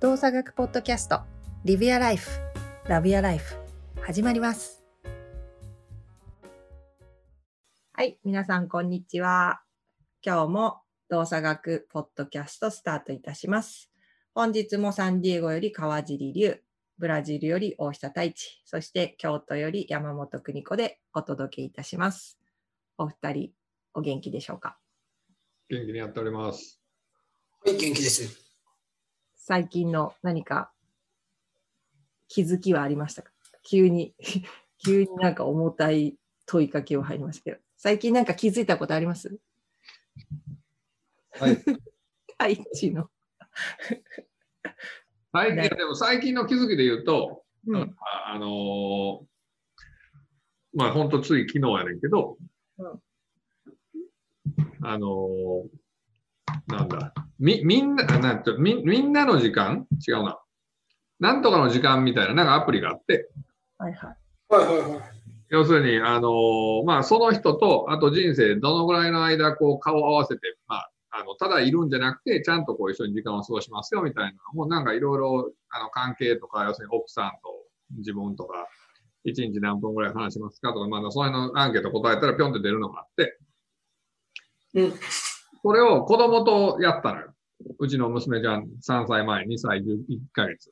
動作学ポッドキャストリビアライフラビアライフ始まります。はい皆さんこんにちは。今日も動作学ポッドキャストスタートいたします。本日もサンディエゴより川尻龍ブラジルより大下太一そして京都より山本邦子でお届けいたします。お二人お元気でしょうか？元気にやっております。はい、元気です。最近の何か気づきはありましたか？急に、急になんか重たい問いかけを入りましたけど、最近なんか気づいたことあります？はい。太一の。最ね近、でも最近の気づきで言うと、うん。ああのーまあ本当つい昨日やねんけど、うんあのーなんだ、み、みんな、あなんてみ、みんなの時間？違うな。なんとかの時間みたいな、なんかアプリがあって、はいはい。はいはいはい。要するに、あのーまあ、その人と、あと人生、どのぐらいの間、こう、顔を合わせて、まあ、あの、ただいるんじゃなくて、ちゃんとこう、一緒に時間を過ごしますよ、みたいな。もうなんかいろいろ、あの、関係とか、要するに奥さんと自分とか、一日何分ぐらい話しますかとか、まあ、その辺のアンケート答えたら、ぴょんって出るのがあって、うん。それを子供とやったのよ。うちの娘ちゃん3歳前、2歳11ヶ月。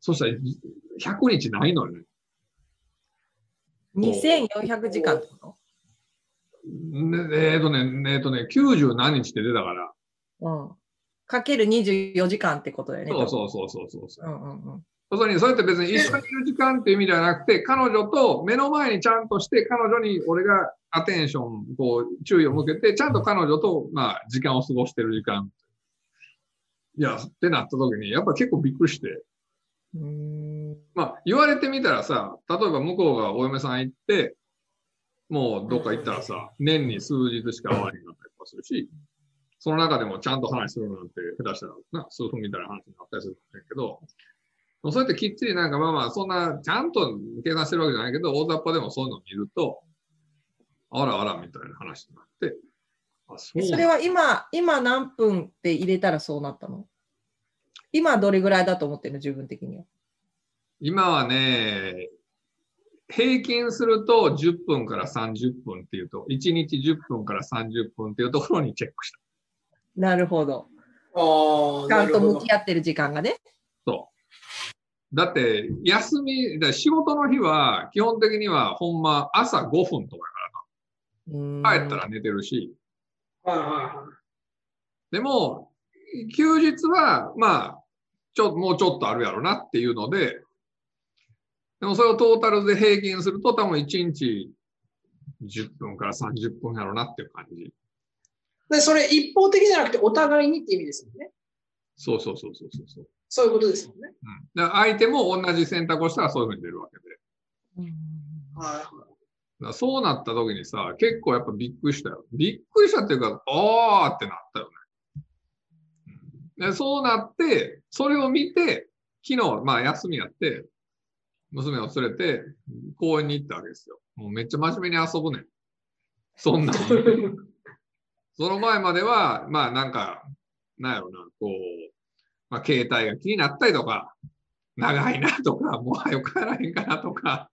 そしたら、100日ないのよね。2400時間ってこねえーとね、えーとね、90何日って出たから、とうん。かける24時間ってことだよね。そうそうそうそうそうそう。うんうんうん。要するに、それって別に一緒にいる時間っていう意味ではなくて、彼女と目の前にちゃんとして、彼女に俺がアテンション、こう、注意を向けて、ちゃんと彼女と、まあ、時間を過ごしてる時間。いや、ってなった時に、やっぱ結構びっくりして、うーん。まあ、言われてみたらさ、例えば向こうがお嫁さん行って、もうどっか行ったらさ、年に数日しか会わへんかったりとかするし、その中でもちゃんと話するなんて、下手したらな、数分みたいな話になったりするんだけど、そうやってきっちりなんかまあまあ、そんな、ちゃんと計算してるわけじゃないけど、大雑把でもそういうのを見ると、あらあらみたいな話になって、あ、そうそれは今、今何分って入れたらそうなったの？今どれぐらいだと思ってるの自分的には？今はね、平均すると10分から30分っていうと、1日10分から30分っていうところにチェックした。なるほど。ああ、ちゃんと向き合ってる時間がね。そう。だって、休み、だ仕事の日は、基本的にはほんま朝5分とか帰ったら寝てるし、はいはいはでも、休日は、まあ、ちょ、もうちょっとあるやろなっていうので、でもそれをトータルで平均すると多分1日10分から30分やろなっていう感じ。い。で、それ一方的じゃなくてお互いにって意味ですよね。そうそうそうそうそうそう。そういうことですよね。うん、だ相手も同じ選択をしたらそういうふうに出るわけで。うんはだからそうなった時にさ、結構やっぱびっくりしたよ。びっくりしたっていうか、あーってなったよね。うんでそうなって、それを見て、昨日、まあ休みやって、娘を連れて公園に行ったわけですよ。もうめっちゃ真面目に遊ぶねん。そんなん。その前までは、まあなんか、なんやろな、こう、まあ携帯が気になったりとか、長いなとか、もう早く帰らへんかなとか、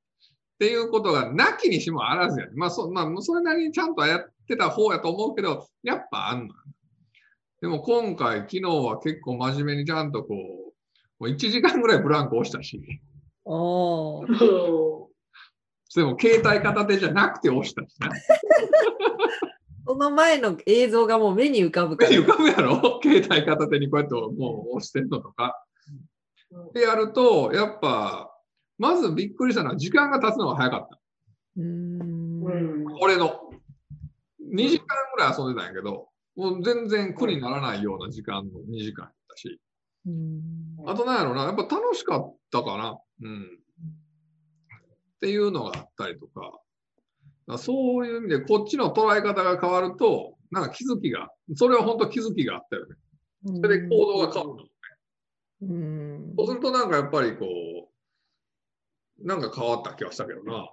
っていうことがなきにしもあらずやね。まあそ、まあ、それなりにちゃんとやってた方やと思うけど、やっぱあんのよ。でも今回、昨日は結構真面目にちゃんとこう、もう1時間ぐらいブランク押したし、お。でも携帯片手じゃなくて押したしな。その前の映像がもう目に浮かぶから。目に浮かぶやろ？携帯片手にこうやってもう押してんのとか。でやると、やっぱ、まずびっくりしたのは時間が経つのが早かった。俺の。2時間ぐらい遊んでたんやけど、もう全然苦にならないような時間の2時間だったし。あとなんやろな、やっぱ楽しかったかな。うん。っていうのがあったりとか。だからそういう意味で、こっちの捉え方が変わると、なんか気づきが、それは本当気づきがあったよね。それで行動が変わるの。うんそうするとなんかやっぱりこう、なんか変わった気がしたけどな。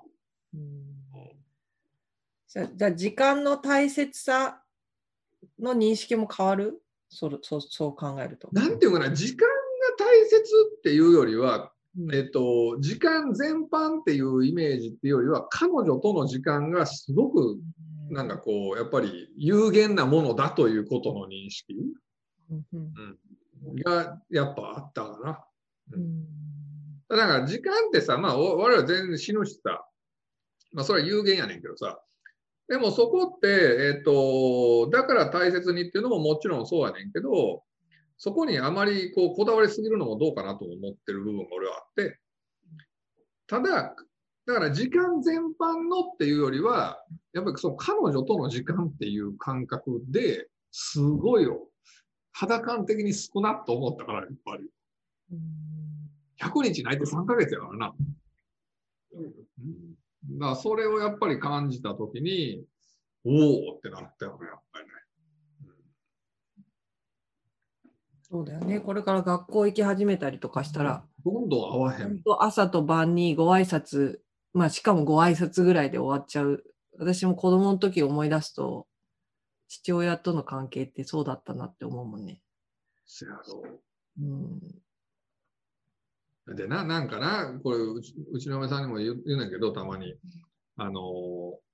うん。じゃあ時間の大切さの認識も変わる？それそうそう考えると。なんていうかな、時間が切っていうよりは、うん。えっと、時間全般っていうイメージっていうよりは、彼女との時間がすごくなんかこう、やっぱり有限なものだということの認識うんうん。がやっぱあったかな。うんだから時間ってさ、まあ我々全然死ぬしさ、まあそれは有限やねんけどさ、でもそこって、えっ、と、だから大切にっていうのももちろんそうやねんけど、そこにあまりこうこだわりすぎるのもどうかなと思ってる部分が俺はあって、ただ、だから時間全般のっていうよりは、やっぱりその彼女との時間っていう感覚ですごいよ。肌感的に少なと思ったから、やっぱり。うん100日泣いて3ヶ月やからな。うんだからそれをやっぱり感じたときに、おおってなったよね、やっぱりね。そうだよね。これから学校行き始めたりとかしたら、どんどん合わへん。朝と晩にご挨拶、まあしかもご挨拶ぐらいで終わっちゃう。私も子供の時思い出すと、父親との関係ってそうだったなって思うもんね。せやろうん。でな、なんかな、これうち、うちの嫁さんにも言う言うねんけど、たまに。あのー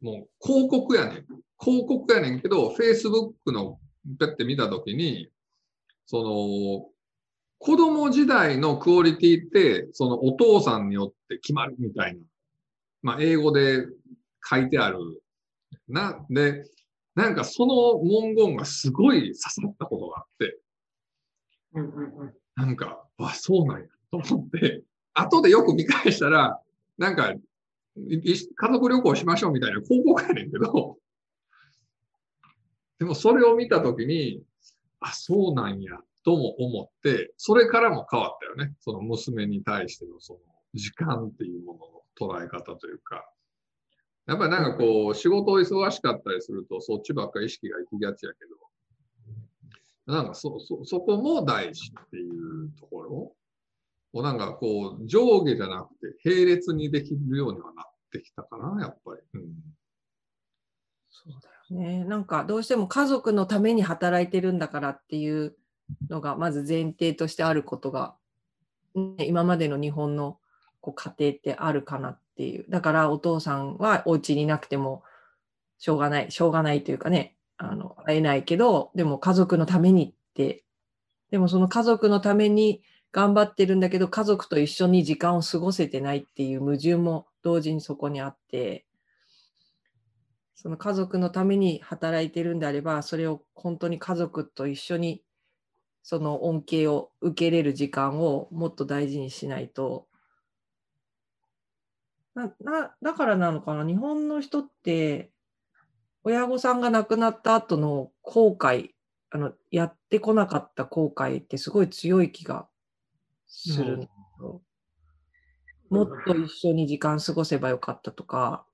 もう広告やねん。広告やねんけど、Facebook のペッて見たときに、その、子供時代のクオリティって、そのお父さんによって決まるみたいな。まあ、英語で書いてある。な、で、なんかその文言がすごい刺さったことがあって、うんうんうんなんか、あ、そうなんや、と思って、後でよく見返したら、なんか、家族旅行しましょうみたいな広告やねんけど、でもそれを見たときに、あ、そうなんや、とも思って、それからも変わったよね。その娘に対してのその時間っていうものの捉え方というか。やっぱりなんかこう、仕事を忙しかったりすると、そっちばっかり意識が行きがちやけど、なんかそ、そ、そこも大事っていうところをなんかこう、上下じゃなくて並列にできるようにはなってきたかな、やっぱり。うん。そうだよね。なんかどうしても家族のために働いてるんだからっていうのがまず前提としてあることが、ね、今までの日本のこう家庭ってあるかなっていう。だからお父さんはお家にいなくてもしょうがない、しょうがないというかね、あの会えないけど、でも家族のためにって、でもその家族のために頑張ってるんだけど、家族と一緒に時間を過ごせてないっていう矛盾も同時にそこにあって、その家族のために働いてるんであれば、それを本当に家族と一緒にその恩恵を受けれる時間をもっと大事にしないと。ななだからなのかな、日本の人って親御さんが亡くなった後の後悔、あのやってこなかった後悔ってすごい強い気がするんだけどもっと一緒に時間過ごせばよかったとか、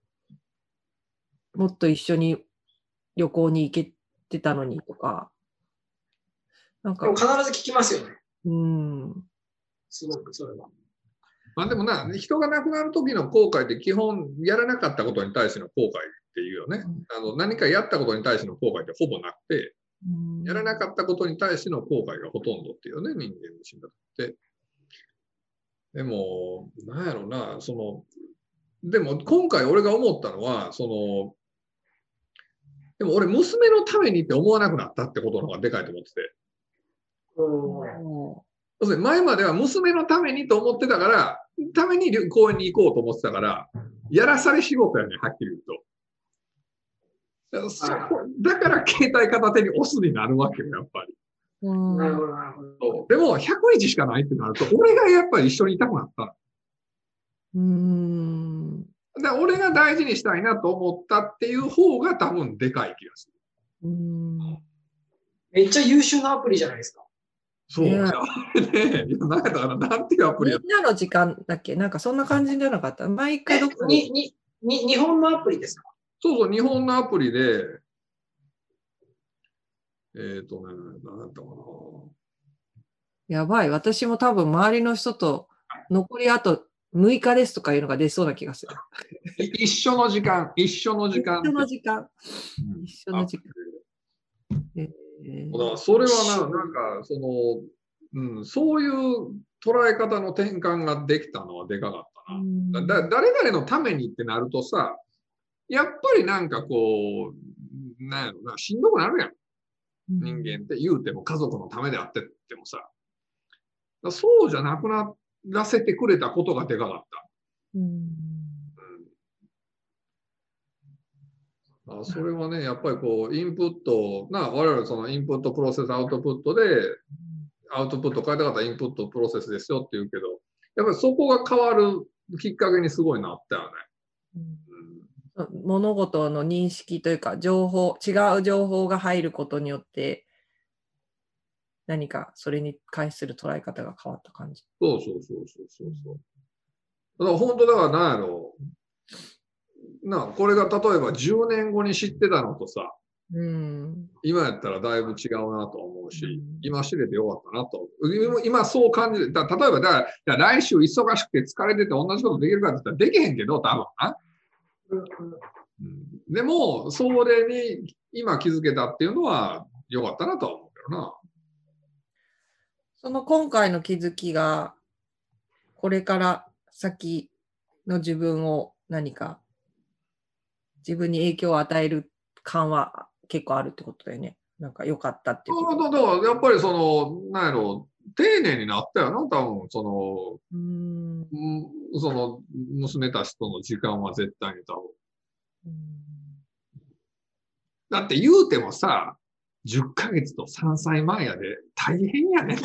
もっと一緒に旅行に行けてたのにとか、なんか。必ず聞きますよね。うん、すごくそれは。まあでもな、人が亡くなる時の後悔って基本やらなかったことに対しての後悔っていうよね。あの何かやったことに対しての後悔ってほぼなくて、やらなかったことに対しての後悔がほとんどっていうね、人間自身だって。でも、なんやろな、その、でも今回俺が思ったのは、その、でも俺娘のためにって思わなくなったってことの方がでかいと思ってて。うん要するに前までは娘のためにと思ってたから、ために旅公園に行こうと思ってたから、やらされ仕事やねん、はっきり言うと。だからそこだから携帯片手に押すになるわけよ、やっぱり。うん。なるほど、なるほど。そう。でも、100日しかないってなると、俺がやっぱり一緒にいたくなった。の。うん。だから俺が大事にしたいなと思ったっていう方が多分でかい気がする。うん。めっちゃ優秀なアプリじゃないですか。そう。ね。あれね、なんだから、なんていうアプリやっみんなの時間だっけ？なんかそんな感じじゃなかった？毎回どこに、に、に、日本のアプリですか？そうそう、日本のアプリで、えっ、とね、なんだったかな。やばい。私も多分周りの人と残りあと6日ですとかいうのが出そうな気がする。い一緒の時間、一緒の時間。一緒の時間。うん一緒の時間。えーそれはな、なんか、その、うん、そういう捉え方の転換ができたのはでかかったな。だ誰々のためにってなるとさ、やっぱりなんかこう、なんやろな、しんどくなるやん。人間って言うても家族のためであってってもさ。そうじゃなくならせてくれたことがでかかった。うんあそれはね、やっぱりこう、インプット、な、我々そのインプットプロセス、アウトプットで、アウトプット変えたかったらインプットプロセスですよって言うけど、やっぱりそこが変わるきっかけにすごいなったよね。うん物事の認識というか情報違う情報が入ることによって何かそれに対する捉え方が変わった感じ。そうそうそうそうそうそう。だから本当だから何やろう。なあこれが例えば10年後に知ってたのとさ、うん。今やったらだいぶ違うなと思うしうん、今知れてよかったなと。今今そう感じる。だ例えばだから、じゃあ来週忙しくて疲れてて同じことできるかって言ったらできへんけど、多分な。うんでも、それに今気づけたっていうのは良かったなとは思うけどな。その今回の気づきがこれから先の自分を何か自分に影響を与える感は結構あるってことだよね。なんか良かったっていう。だだからやっぱりその、なんやろ、丁寧になったよな、多分その、うんうんその娘たちとの時間は絶対に多分。だって言うてもさ、10ヶ月と3歳前やで大変やねん。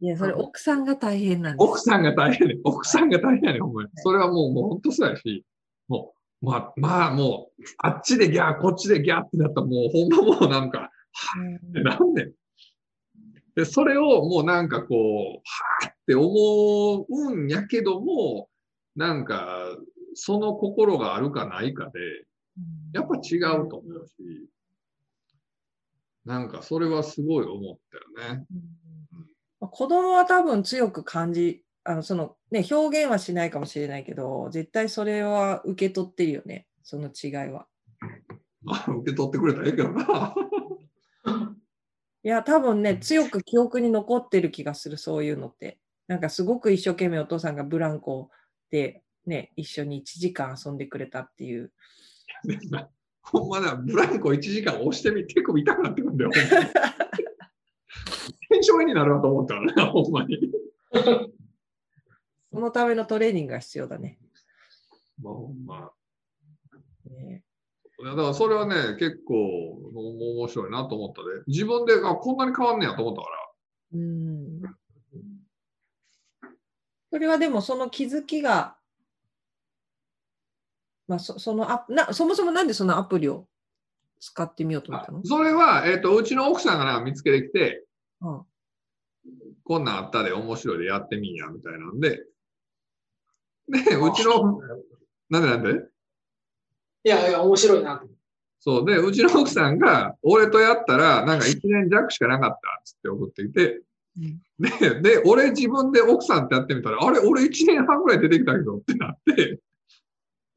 いや、それ奥さんが大変なんです。奥さんが大変やねん。奥さんが大変やねん、ほんまに。それはもう、もう本当そうやし、もう、まあ、まあもう、あっちでギャー、こっちでギャーってなったらもうほんまもうなんか、ってなんねん。で、それをもうなんかこう、はぁって思うんやけども、なんか、その心があるかないかで、やっぱ違うと思うし、なんかそれはすごい思ったよね。まあ子供は多分強く感じ、あのそのね、表現はしないかもしれないけど、絶対それは受け取ってるよね、その違いは。まあ、受け取ってくれたらええけどな。いや、多分ね、強く記憶に残ってる気がする、そういうのって。なんかすごく一生懸命お父さんがブランコでね、一緒に1時間遊んでくれたっていう。ほんまな、ブランコ1時間押してみ、手首痛くなってくるんだよ、ほんまに。なるなと思ったからな、ほんまに。そのためのトレーニングが必要だね。まあ、ほんま。ねだからそれはね、結構お面白いなと思ったで。自分で、あ、こんなに変わんねやと思ったから。うん。それはでもその気づきが、まあ、そそのアなそもそもなんでそのアプリを使ってみようと思ったの？それは、えっ、と、うちの奥さんがな見つけてきて、うんこんなんあったで面白いでやってみんや、みたいなんで。で、うちの、なんでなんで？いやいや、面白いなと。そう。で、うちの奥さんが、俺とやったら、なんか1年弱しかなかった、つって送ってきて。で、で、俺自分で奥さんってやってみたら、あれ、俺1年半ぐらい出てきたけどってなって、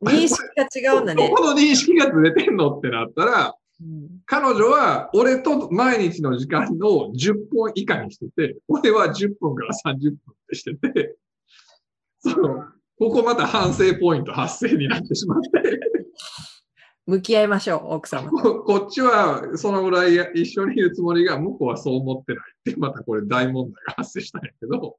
認識が違うんだね ど。この認識がずれてんのってなったら、うん彼女は俺と毎日の時間を10分以下にしてて、俺は10分から30分ってしてて、そのここまた反省ポイント発生になってしまって、向き合いましょう、奥様。ここっちはそのぐらい一緒にいるつもりが、向こうはそう思ってないって、またこれ大問題が発生したんやけど、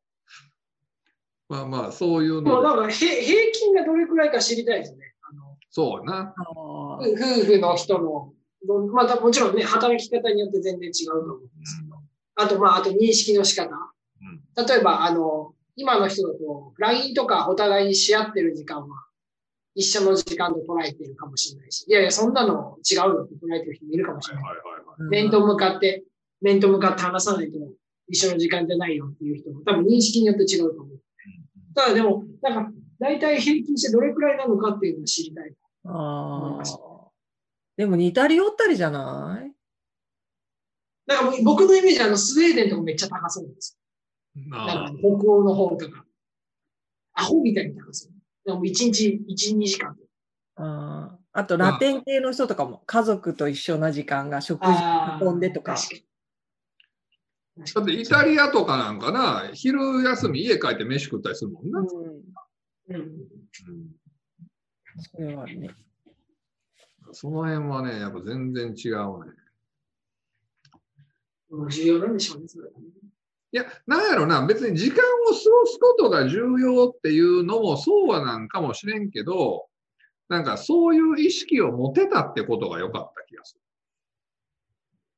まあまあ、そういうので、なんかへ平均がどれくらいか知りたいですね。あのそうやな。あ夫婦の人の、どまたもちろんね、働き方によって全然違うと思うんですけど、あと、まあ、あと認識の仕方。例えば、あの、今の人だと、LINE とかお互いにし合ってる時間は、一緒の時間と捉えてるかもしれないし、いやいや、そんなの違うよって捉えてる人もいるかもしれない。面と向かって、面と向かって話さないと一緒の時間じゃないよっていう人も多分認識によって違うと思う。ただでも、なんか、大体平均してどれくらいなのかっていうのを知りたい。あーでも似たり寄ったりじゃない？なんか僕のイメージはあのスウェーデンとかめっちゃ高そうです。なあなんか北欧の方とか。アホみたいに高そう。でも1日、1、2時間。あーあとラテン系の人とかも家族と一緒な時間が食事運んでとか。だってイタリアとかなんかな、昼休み家帰って飯食ったりするもんな。うん。うん。それはね。その辺はね、やっぱ全然違うね。重要なんでしょうね、それはね。いや、なんやろな、別に時間を過ごすことが重要っていうのもそうはなんかもしれんけど、なんかそういう意識を持てたってことが良かった気がす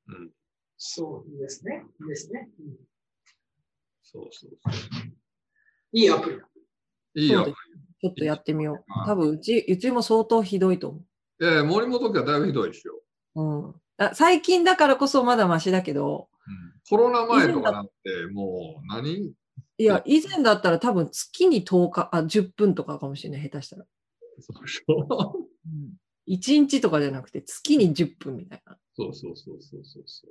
る。うん。そうですね。ですね。うんそうそうそう。いいアプリだ。いいよそうで。ちょっとやってみよう。多分うち、うちも相当ひどいと思いやいや森本家はだいぶひどいですよ。う。うん。あ最近だからこそまだマシだけど、うん、コロナ前とかなんて、もう何？いや、以前だったら多分月に10日、あ、10分とかかもしれない、下手したら。そうでしょ？うん、1日とかじゃなくて月に10分みたいな。そうそうそうそうそうそう。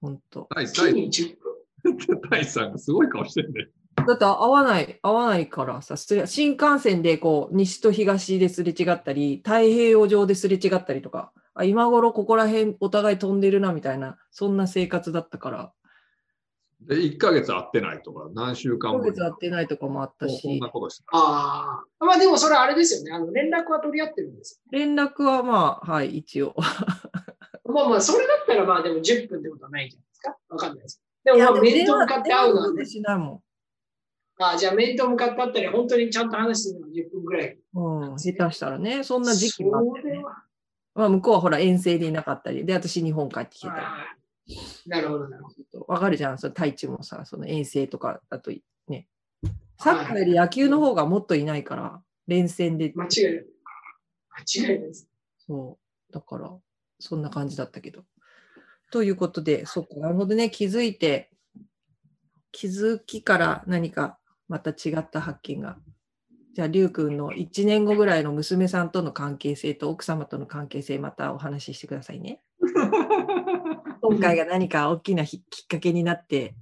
本当。大月に10分？大さんがすごい顔してるね。だって合わない、合わないからさ、新幹線でこう、西と東ですれ違ったり、太平洋上ですれ違ったりとか、あ今頃ここら辺お互い飛んでるなみたいな、そんな生活だったから、で、1ヶ月会ってないとか、何週間1ヶ月会ってないとかもあったもうそんしな、ことしてああ。まあでもそれはあれですよね。あの連絡は取り合ってるんです連絡はまあ、はい、一応。よ。まあまあ、それだったらまあでも10分ってことはないんじゃないですか？わかんないです。でもまあ面と向かって会うなんて。しないもああじゃあ面と向かって会ったり、本当にちゃんと話するのは10分ぐらい。ん。うん、下手したらね、そんな時期もあってね。それはまあ、向こうはほら遠征でいなかったり、で、私日本帰ってきてたり。なるほど、なるほど。わかるじゃん、その太一もさ、その遠征とかだとね。サッカーより野球の方がもっといないから、連戦で、間違いない。間違いないです。そう、だから、そんな感じだったけど。ということで、そっか、なるほどね、気づいて、気づきから何かまた違った発見が。じゃあ、りゅうくんの1年後ぐらいの娘さんとの関係性と奥様との関係性、またお話ししてくださいね。今回が何か大きなひきっかけになって、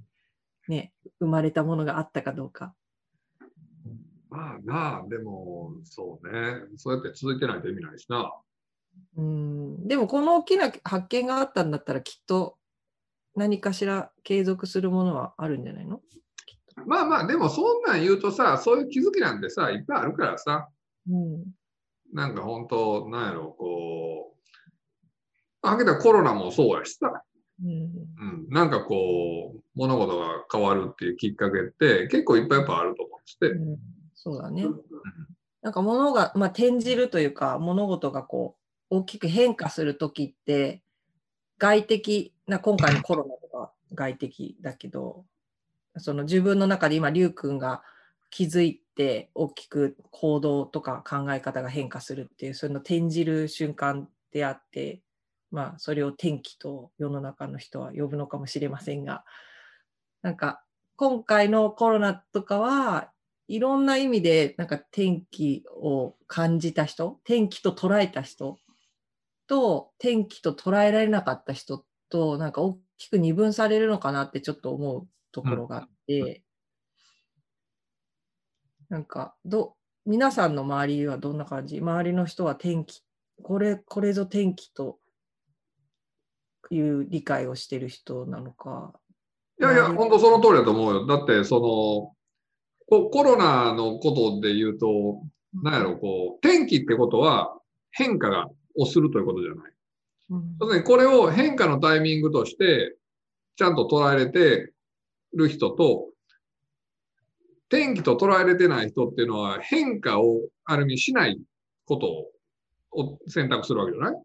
ね、生まれたものがあったかどうか。まあなあ、でも、そうね。そうやって続いてないと意味ないしな。うん、でもこの大きな発見があったんだったらきっと何かしら継続するものはあるんじゃないの？まあまあ、でもそんなん言うとさ、そういう気づきなんてさ、いっぱいあるからさ、うん。なんか本当、なんやろ、こう、あけたコロナもそうやしさ、うん。うん、なんかこう、物事が変わるっていうきっかけって結構いっぱいやっぱあると思うんですって。うんそうだねう。んなんか物が、まあ、転じるというか物事がこう大きく変化するときって外的な今回のコロナとか外的だけどその自分の中で今りゅうくんが気づいて大きく行動とか考え方が変化するっていうその転じる瞬間であってまあそれを転機と世の中の人は呼ぶのかもしれませんがなんか今回のコロナとかはいろんな意味でなんか天気を感じた人天気と捉えた人と天気と捉えられなかった人となんか大きく二分されるのかなってちょっと思うところがあって、なんかど皆さんの周りはどんな感じ？周りの人は天気これこれぞ天気という理解をしてる人なのか？いやいや、本当その通りだと思うよ。だって、その、ココロナのことで言うと、なんやろ、こう、天気ってことは変化がをするということじゃない。うん要するにこれを変化のタイミングとして、ちゃんと捉えれてる人と、天気と捉えれてない人っていうのは変化をある意味しないことを選択するわけじゃない？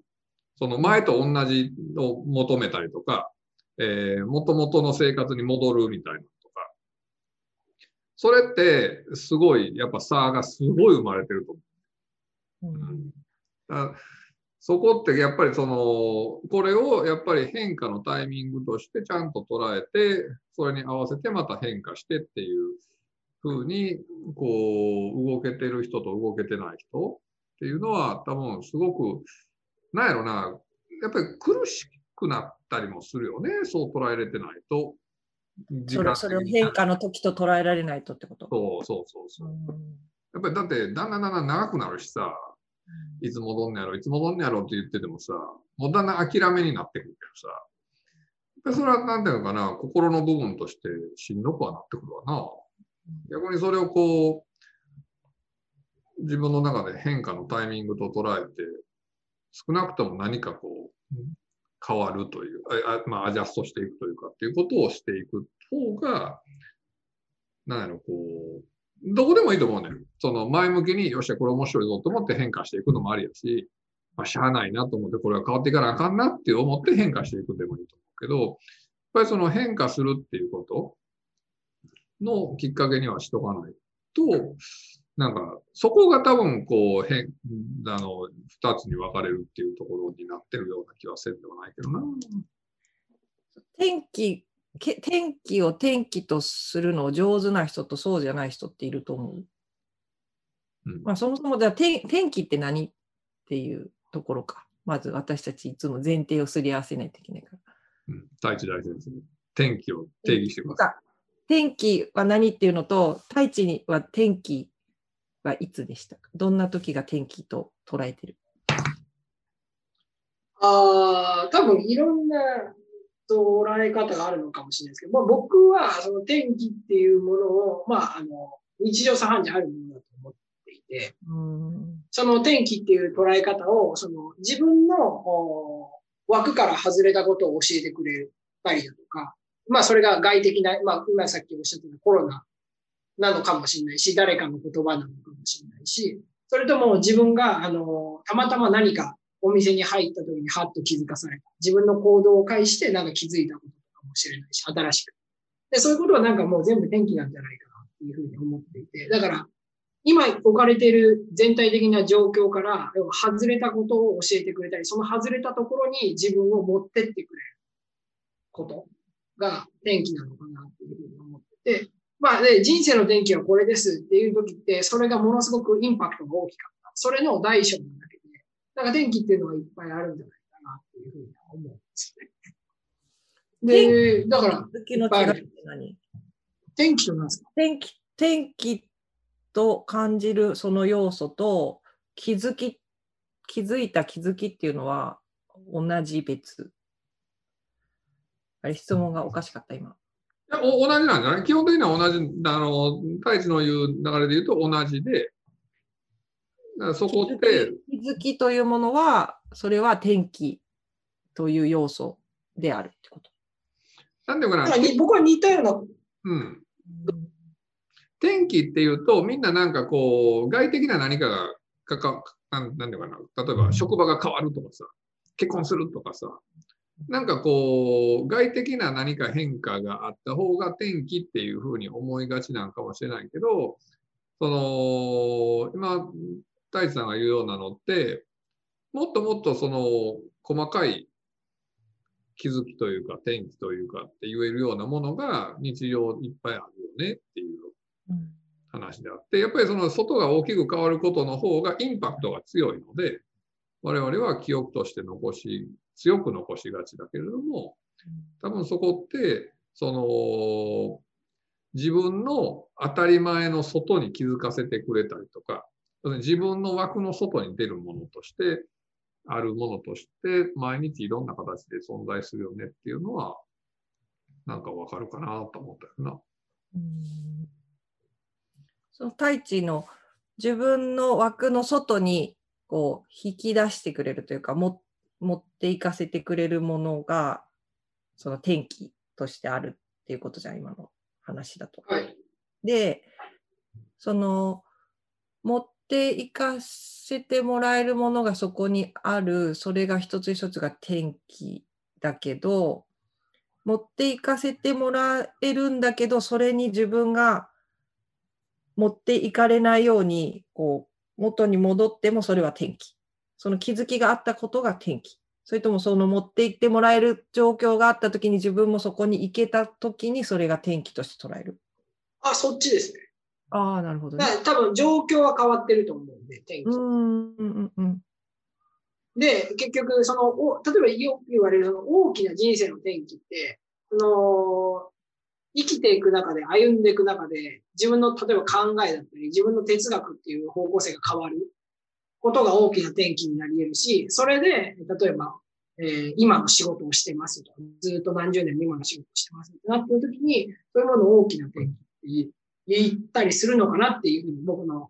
その前と同じを求めたりとか、えー、元々の生活に戻るみたいなのとか。それってすごい、やっぱ差がすごい生まれてると思う。うんだそこってやっぱりその、これをやっぱり変化のタイミングとしてちゃんと捉えて、それに合わせてまた変化してっていう風に、こう、動けてる人と動けてない人っていうのは多分すごく、なんやろな、やっぱり苦しくなったりもするよね。そう捉えれてないと。時間それそれを変化の時と捉えられないとってこと？そうそうそうそう。うんやっぱりだってだんだんだんだん長くなるしさ、いつ戻んねやろ、いつ戻んねやろって言っててもさ、もうだんだん諦めになってくるけどさ、それはなんていうのかな、心の部分としてしんどくはなってくるわな。逆にそれをこう、自分の中で変化のタイミングと捉えて、少なくとも何かこう、変わるという、あまあ、アジャストしていくというかっていうことをしていく方が、なんやろ、こう、どこでもいいと思うねん。その前向きに、よっしゃ、これ面白いぞと思って変化していくのもありやし、まあ、しゃあないなと思って、これは変わっていかなあかんなって思って変化していくでもいいと思うけど、やっぱりその変化するっていうことのきっかけにはしとかないと、なんか、そこが多分、こう、変、あの、二つに分かれるっていうところになってるような気はせんではないけどな。天気、天気を天気とするのを上手な人とそうじゃない人っていると思う。うん、まあ、そもそもじゃ天天気って何っていうところか。まず私たちいつも前提をすり合わせないといけないから。うん、大地大先生。天気を定義してください。天気は何っていうのと、大地には天気はいつでしたか？どんな時が天気と捉えてる？ああ、多分いろんな捉え方があるのかもしれないですけど、まあ、僕はその天気っていうものを、まあ、あの日常茶飯事あるものだと思っていて、その天気っていう捉え方をその自分の枠から外れたことを教えてくれたりだとか、まあそれが外的な、まあ今さっきおっしゃったコロナなのかもしれないし、誰かの言葉なのかもしれないし、それとも自分が、あの、たまたま何かお店に入った時にハッと気づかされた。自分の行動を介してなんか気づいたことかもしれないし、新しく。で、そういうことはなんかもう全部天気なんじゃないかなっていうふうに思っていて、だから、今置かれている全体的な状況から、外れたことを教えてくれたり、その外れたところに自分を持ってってくれることが天気なのかなっていうふうに思ってて、まあね、人生の転機はこれですっていう時って、それがものすごくインパクトが大きかった。それの大小なんだけで、だから転機っていうのがいっぱいあるんじゃないかなっていうふうに思うんですよね。で、だから、天気と何？ですか？天気、天気と感じるその要素と気づき、気づいた気づきっていうのは同じ別。あれ、質問がおかしかった、今。お同じなんじゃない？基本的には同じ、あの、太一の言う流れで言うと同じで、そこって。気づきというものは、それは天気という要素であるってこと。なんでかな僕は似たような。うん。天気っていうと、みんななんかこう、外的な何かがかか、なんなんでかな。例えば、職場が変わるとかさ、結婚するとかさ、なんかこう、外的な何か変化があった方が天気っていうふうに思いがちなんかもしれないけど、その、今、太一さんが言うようなのって、もっともっとその細かい気づきというか天気というかって言えるようなものが日常いっぱいあるよねっていう話であって、やっぱりその外が大きく変わることの方がインパクトが強いので、我々は記憶として残し強く残しがちだけれども、多分そこって、その、自分の当たり前の外に気づかせてくれたりとか、自分の枠の外に出るものとして、あるものとして、毎日いろんな形で存在するよねっていうのは、なんかわかるかなと思ったよな。うんその太一の自分の枠の外にこう引き出してくれるというか、も持っていかせてくれるものが、その天気としてあるっていうことじゃん、今の話だと。はい、で、その、持っていかせてもらえるものがそこにある、それが一つ一つが天気だけど、持っていかせてもらえるんだけど、それに自分が持っていかれないように、こう、元に戻ってもそれは天気。その気づきがあったことが転機。それともその持って行ってもらえる状況があったときに自分もそこに行けたときにそれが転機として捉える。あ、そっちですね。ああ、なるほど、ね。多分状況は変わってると思うんで、転機。うんうんうん、で、結局、その、お例えばよく言われるその大きな人生の転機って、その、生きていく中で、歩んでいく中で、自分の例えば考えだったり、自分の哲学っていう方向性が変わる。ことが大きな転機になり得るし、それで、例えば、えー、今の仕事をしてますと。ずっと何十年も今の仕事をしてますってなってる時に、そういうものを大きな転機って言ったりするのかなっていうふうに僕の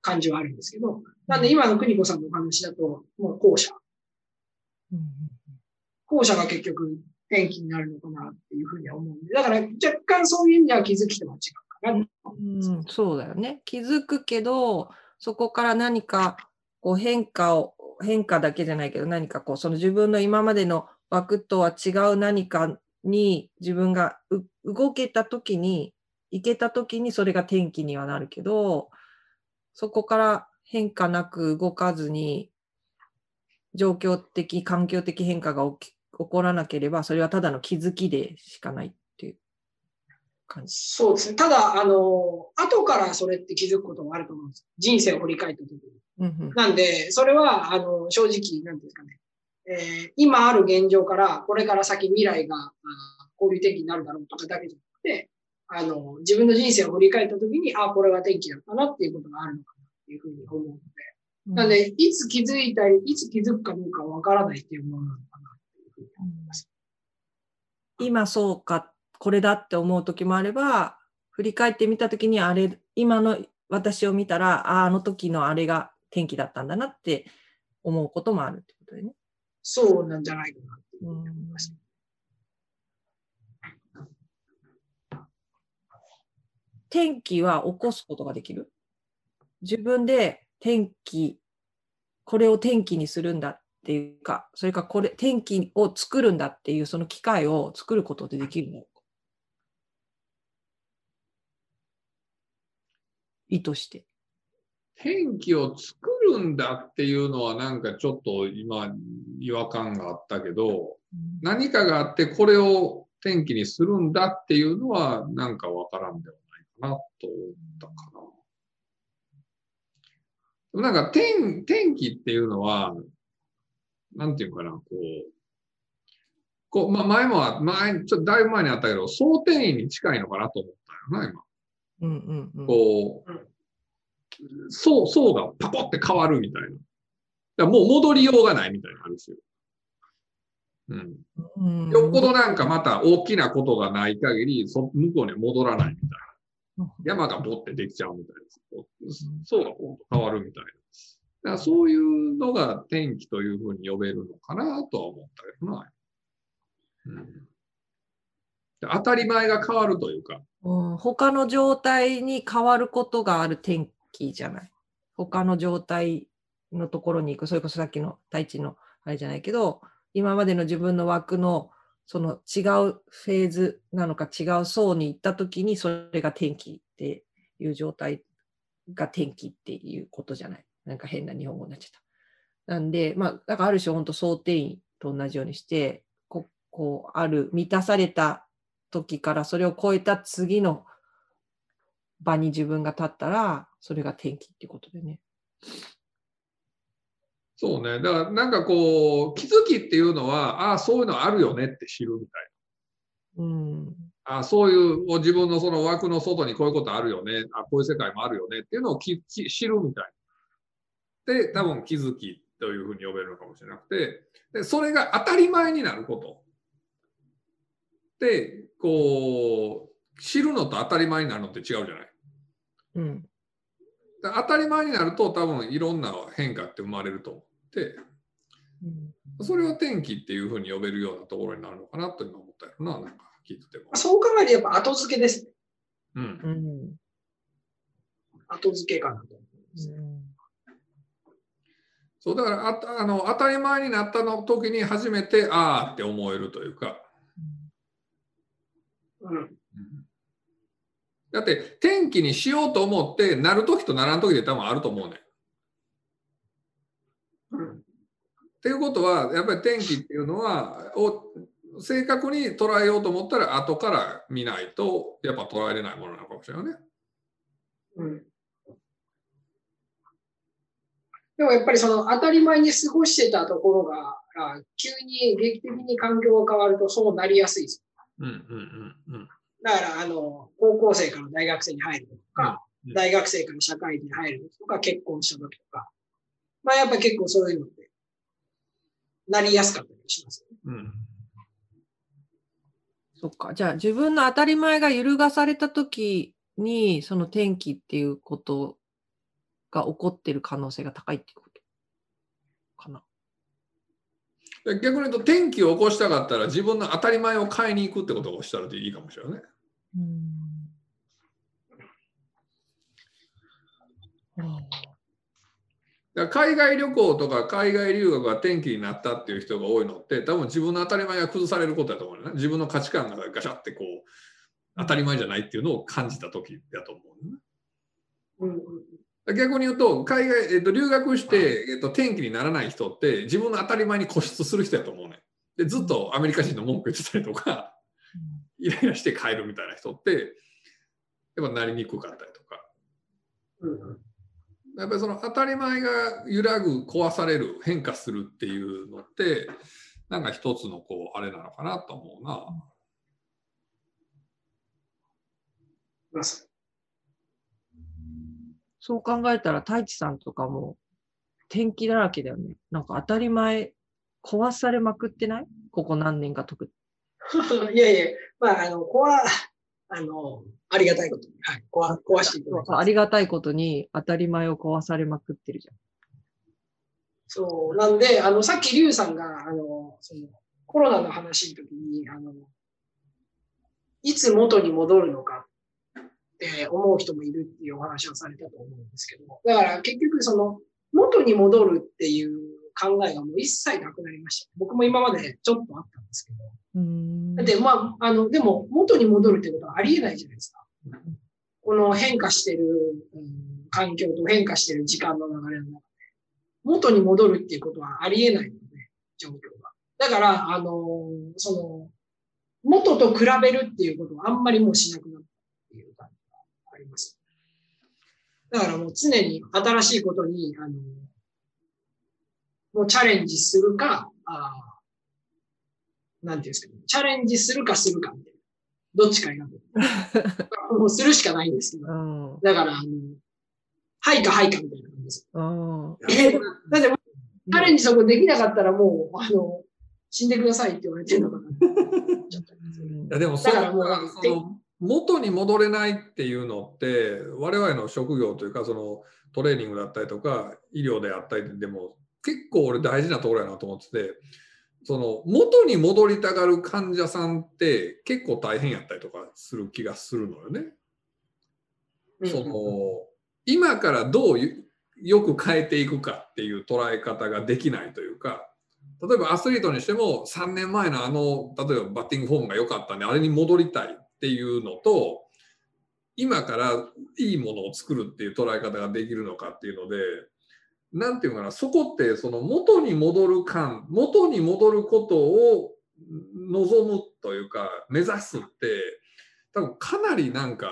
感じはあるんですけど、なんで今の邦子さんのお話だと、もう後者。後者が結局転機になるのかなっていうふうには思うんで、だから若干そういう意味では気づきとは違うかな、うん。そうだよね。気づくけど、そこから何かこう変化を、変化だけじゃないけど、何かこう、その自分の今までの枠とは違う何かに自分が動けたときに、行けたときにそれが転機にはなるけど、そこから変化なく動かずに、状況的、環境的変化が起き起こらなければ、それはただの気づきでしかないっていう感じ。そうですね。ただ、あの、後からそれって気づくこともあると思うんです。人生を振り返ったときに。うんうん、なんで、それは、あの、正直、なんですかね。えー、今ある現状から、これから先未来が、あこういう天気になるだろうとかだけじゃなくて、あの、自分の人生を振り返ったときに、あ、これが天気だったなっていうことがあるのかなっていうふうに思うので、なんで、いつ気づいたり、いつ気づくかどうかわからないっていうものなのかなっていうふうに思います。今そうか、これだって思う時もあれば、振り返ってみた時に、あれ、今の私を見たら、ああの時のあれが天気だったんだなって思うこともあるってことでね。そうなんじゃないかなって思います。天気は起こすことができる？自分で天気、これを天気にするんだっていうか、それかこれ、天気を作るんだっていうその機会を作ることでできるの？意図して。天気を作るんだっていうのはなんかちょっと今違和感があったけど、うん、何かがあってこれを天気にするんだっていうのはなんかわからんではなと思ったかな。なんか天天気っていうのは、なんていうかな、こう、こうまあ、前も、前、ちょっとだいぶ前にあったけど、想定員に近いのかなと思ったよな、今。うんうんうん、こう、そう、そうがパコって変わるみたいな。だもう戻りようがないみたいな話よ。うん。よっぽどなんかまた大きなことがない限り、そ向こうには戻らないみたいな。山がボってできちゃうみたいです。そうがほんと変わるみたいな。だからそういうのが天気というふうに呼べるのかなとは思ったけどな。うん、当たり前が変わるというか。うん、他の状態に変わることがある天気じゃない？他の状態のところに行く。それこそさっきの大地のあれじゃないけど、今までの自分の枠のその違うフェーズなのか違う層に行った時にそれが天気っていう状態が天気っていうことじゃない。なんか変な日本語になっちゃった。なんで、まあ、だからある種本当想定員と同じようにして、ここうある満たされた時からそれを超えた次の場に自分が立ったら、それが天気っていうことでね。そうね。だからなんかこう、気づきっていうのは、ああ、そういうのあるよねって知るみたいな。うん。あそういう自分のその枠の外にこういうことあるよね。あこういう世界もあるよねっていうのをき知るみたいな。で、多分気づきというふうに呼べるのかもしれなくて、でそれが当たり前になること。で、こう、知るのと当たり前になるのって違うじゃない。うん。当たり前になると多分いろんな変化って生まれると思って、それを天気っていうふうに呼べるようなところになるのかなと今思ったよな、なんか聞いてても。そう考えるとやっぱ後付けですね。うん。後付けかなと思います、そうだからああの当たり前になったの時に初めてああって思えるというか。うん、だって天気にしようと思ってなる時とならん時で多分あると思うね。うん、っていうことはやっぱり天気っていうのはを正確に捉えようと思ったら後から見ないとやっぱ捉えれないものなのかもしれないね。うん、でもやっぱりその当たり前に過ごしてたところが急に劇的に環境が変わるとそうなりやすいです。うんうんうんうん、だから、あの、高校生から大学生に入るとか、うん、大学生から社会に入るとか、結婚した時とか、まあやっぱ結構そういうのって、なりやすかったりしますよね。うん。そっか。じゃあ自分の当たり前が揺るがされたときに、その転機っていうことが起こってる可能性が高いっていうことかな。で逆に言うと、天気を起こしたかったら、自分の当たり前を変えに行くってことをしたらいいかもしれないね。だから海外旅行とか海外留学が転機になったっていう人が多いのって多分自分の当たり前が崩されることだと思うよね。自分の価値観がガシャってこう当たり前じゃないっていうのを感じた時だと思う、ね。うんうん逆に言うと海外、えっと、留学して、えっと、転機にならない人って自分の当たり前に固執する人やと思うね。でずっとアメリカ人の文句言ってたりとかイライラして帰るみたいな人ってやっぱなりにくかったりとか。うんうんやっぱりその当たり前が揺らぐ壊される変化するっていうのってなんか一つのこうあれなのかなと思うな。そう考えたら、太一さんとかも天気だらけだよね。なんか当たり前、壊されまくってない？ここ何年か特に。に いやいや、まあ、あの、こは、あの、ありがたいことに、はい、壊壊していただきますありがたいことに当たり前を壊されまくってるじゃん。そう、なんで、あの、さっきリュウさんが、あの、その、コロナの話の時に、あの、いつ元に戻るのかって思う人もいるっていうお話をされたと思うんですけど、だから結局その、元に戻るっていう考えがもう一切なくなりました。僕も今までちょっとあったんですけど、うーんだって、まあ、あの、でも、元に戻るってことはありえないじゃないですか。この変化してる、うん環境と変化してる時間の流れの中で、元に戻るっていうことはありえないので、状況が。だから、あの、その、元と比べるっていうことはあんまりもうしなくなったっていう感じがあります。だからもう常に新しいことに、あの、もうチャレンジするか、あーなんていうんですかね、チャレンジするかするかみたいな。どっちかになる。もうするしかないんですけど。うん。だから、あの、はいかはいかみたいな感じです。うん。えだって、チャレンジそこできなかったらもう、あの、死んでくださいって言われてるのかな。いやでもそれだからもうがその元に戻れないっていうのって我々の職業というかそのトレーニングだったりとか医療であったりでも結構俺大事なところやなと思っててその元に戻りたがる患者さんって結構大変やったりとかする気がするのよね。うんその今からどうよよく変えていくかっていう捉え方ができないというか例えばアスリートにしても3年前のあの例えばバッティングフォームが良かったんであれに戻りたいっていうのと今からいいものを作るっていう捉え方ができるのかっていうのでなんていうかなそこってその元に戻る感元に戻ることを望むというか目指すって多分かなりなんか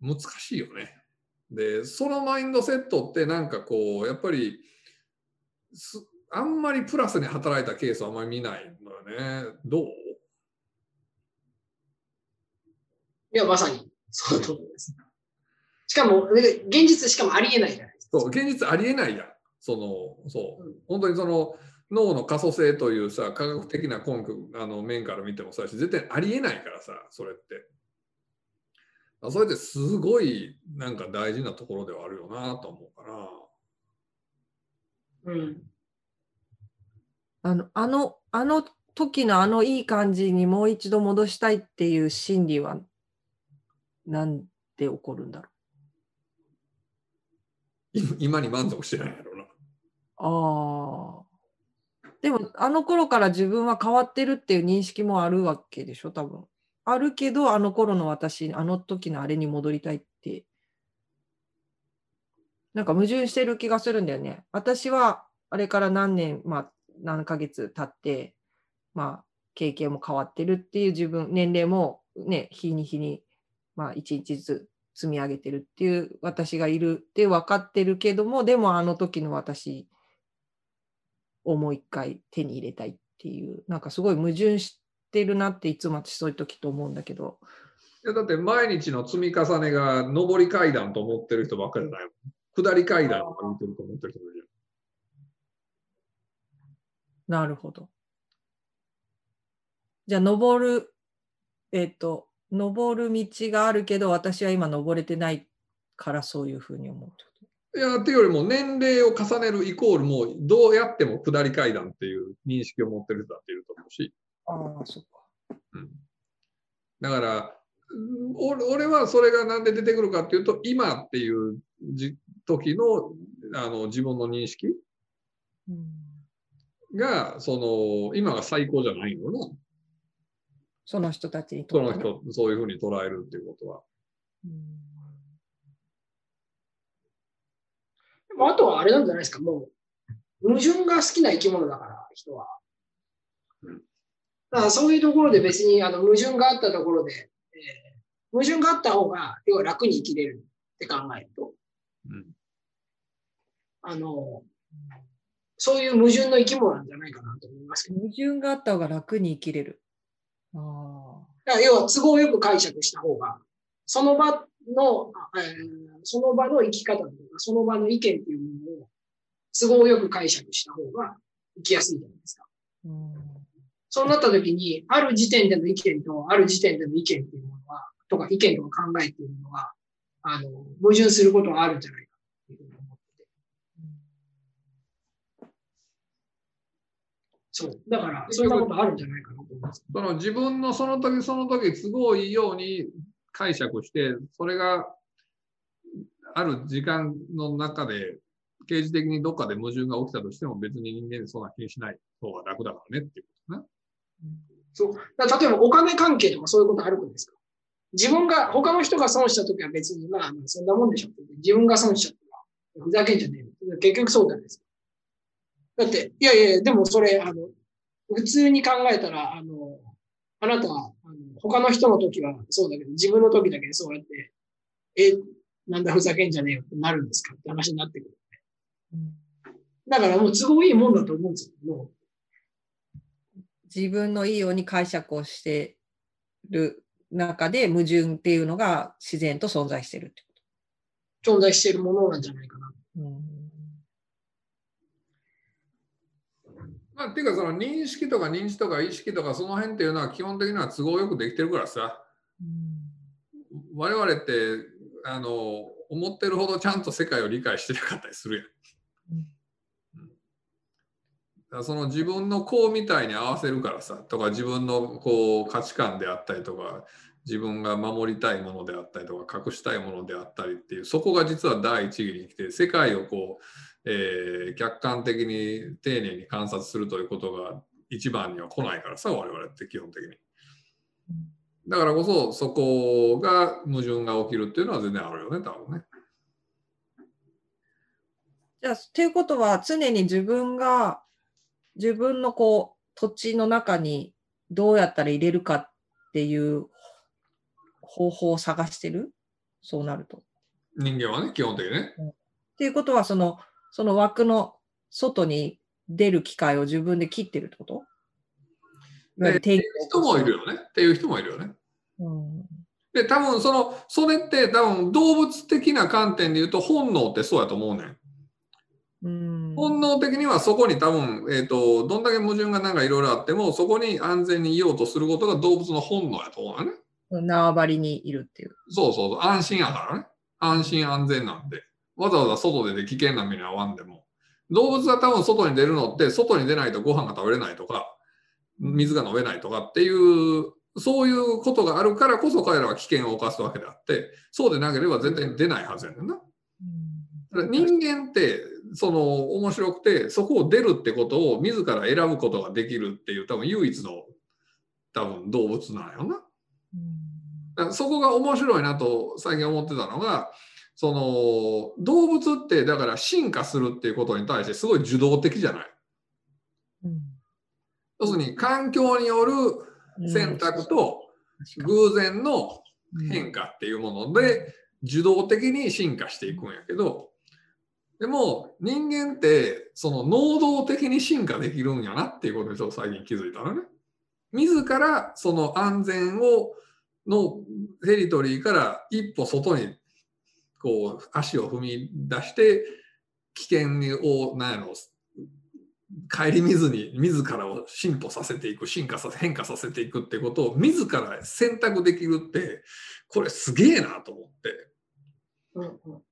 難しいよね。でそのマインドセットってなんかこうやっぱりあんまりプラスに働いたケースはあんまり見ないのよね。どう？いや、まさに、そうと思います。しかも、現実しかもありえないじゃない。そう現実ありえないやん。そのそう、うん本当にその脳の可塑性というさ科学的な根拠あの面から見てもさ絶対ありえないからさそれって。あそれってすごいなんか大事なところではあるよなと思うから。うん。あの、あの、あの時のあのいい感じにもう一度戻したいっていう心理は、なんで起こるんだろ今今に満足してないやろうな。ああ。でも、あの頃から自分は変わってるっていう認識もあるわけでしょ、多分。あるけど、あの頃の私、あの時のあれに戻りたいって。なんか矛盾してる気がするんだよね。私は、あれから何年、まあ、何ヶ月経って、まあ、経験も変わってるっていう自分、年齢もね、日に日に、まあ、一日ずつ積み上げてるっていう私がいるって分かってるけども、でもあの時の私をもう一回手に入れたいっていう、なんかすごい矛盾してるなっていつも私そういう時と思うんだけど、いやだって毎日の積み重ねが上り階段と思ってる人ばっかりじゃない。下り階段とか見てると思ってる人もいるなるほど。じゃあ、登る、えっ、と、登る道があるけど、私は今登れてないからそういうふうに思うってこいや、っていうよりも年齢を重ねるイコールもうどうやっても下り階段っていう認識を持ってる人だっていると思うし。とああ、そっか。うん、だから、うん俺俺はそれがなんで出てくるかっていうと、今っていうじ時のあの自分の認識うん、が、その、今が最高じゃないのな。その人たちにとそってねの人、そういうふうに捉えるっていうことは。うんでもあとはあれなんじゃないですか、もう、矛盾が好きな生き物だから、人は。だからそういうところで別にあの矛盾があったところで、えー矛盾があった方が、要は楽に生きれるって考えると、うんあの、そういう矛盾の生き物なんじゃないかなと思いますけど。矛盾があった方が楽に生きれる。ああ。だから要は都合よく解釈した方が、その場の、あえーその場の生き方とか、その場の意見っていうものを都合よく解釈した方が生きやすいじゃないですか。うんそうなった時に、ある時点での意見と、ある時点での意見っていうものは、とか意見とか考えっていうものは、あの、矛盾することはあるんじゃないかっていうふうに思ってて。そう。だから、そういうことあるんじゃないかなと思います。その自分のその時その時都合いいように解釈して、それがある時間の中で、刑事的にどっかで矛盾が起きたとしても別に人間でそんな気にしない方が楽だからねっていうことね。そう。例えばお金関係とかそういうことあるくないですか自分が、他の人が損したときは別に、まあ、そんなもんでしょって。自分が損しちゃったら、ふざけんじゃねえよ。結局そうじゃないですか。だって、いやいや、でもそれ、あの、普通に考えたら、あの、あなたは、あの他の人の時はそうだけど、自分の時だけそうやって、え、なんだふざけんじゃねえよってなるんですかって話になってくる。うんだからもう都合いいもんだと思うんですよ。も自分のいいように解釈をしてる中で矛盾っていうのが自然と存在してるってこう存在しているものなんじゃないかな。と。うんまあ、っていうかその認識とか認知とか意識とかその辺っていうのは基本的には都合よくできてるからさ。我々ってあの思ってるほどちゃんと世界を理解してなかったりするやん。うん。その自分の子みたいに合わせるからさとか自分のこう価値観であったりとか自分が守りたいものであったりとか隠したいものであったりっていうそこが実は第一義に来て世界をこう、えー客観的に丁寧に観察するということが一番には来ないからさ我々って基本的に。だからこそそこが矛盾が起きるっていうのは全然あるよね多分ね。じゃあ、ということは常に自分が自分のこう土地の中にどうやったら入れるかっていう方法を探してる？そうなると。人間はね基本的にね。っていうことはそのその枠の外に出る機会を自分で切ってるってこと？いわゆる定義を人もいるよねっていう人もいるよね。うんで多分そのそれって多分動物的な観点で言うと本能ってそうやと思うねん。うん本能的にはそこに多分、えー、とどんだけ矛盾がなんかいろいろあってもそこに安全にいようとすることが動物の本能やと思うよね。縄張りにいるっていう。そうそうそう安心やからね。安心安全なんで。わざわざ外でで危険な目に遭わんでも。動物は多分外に出るのって外に出ないとご飯が食べれないとか水が飲めないとかっていうそういうことがあるからこそ彼らは危険を冒すわけであってそうでなければ絶対に出ないはずやねんな。人間ってその面白くてそこを出るってことを自ら選ぶことができるっていう多分唯一の多分動物なんよな。そこが面白いなと最近思ってたのがその動物ってだから進化するっていうことに対してすごい受動的じゃない？要するに環境による選択と偶然の変化っていうもので受動的に進化していくんやけどでも人間ってその能動的に進化できるんやなっていうことにちょっと最近気づいたのね。自らその安全をのテリトリーから一歩外にこう足を踏み出して危険を何やろ顧みずに自らを進歩させていく進化させ変化させていくってことを自ら選択できるってこれすげえなと思って。うんうん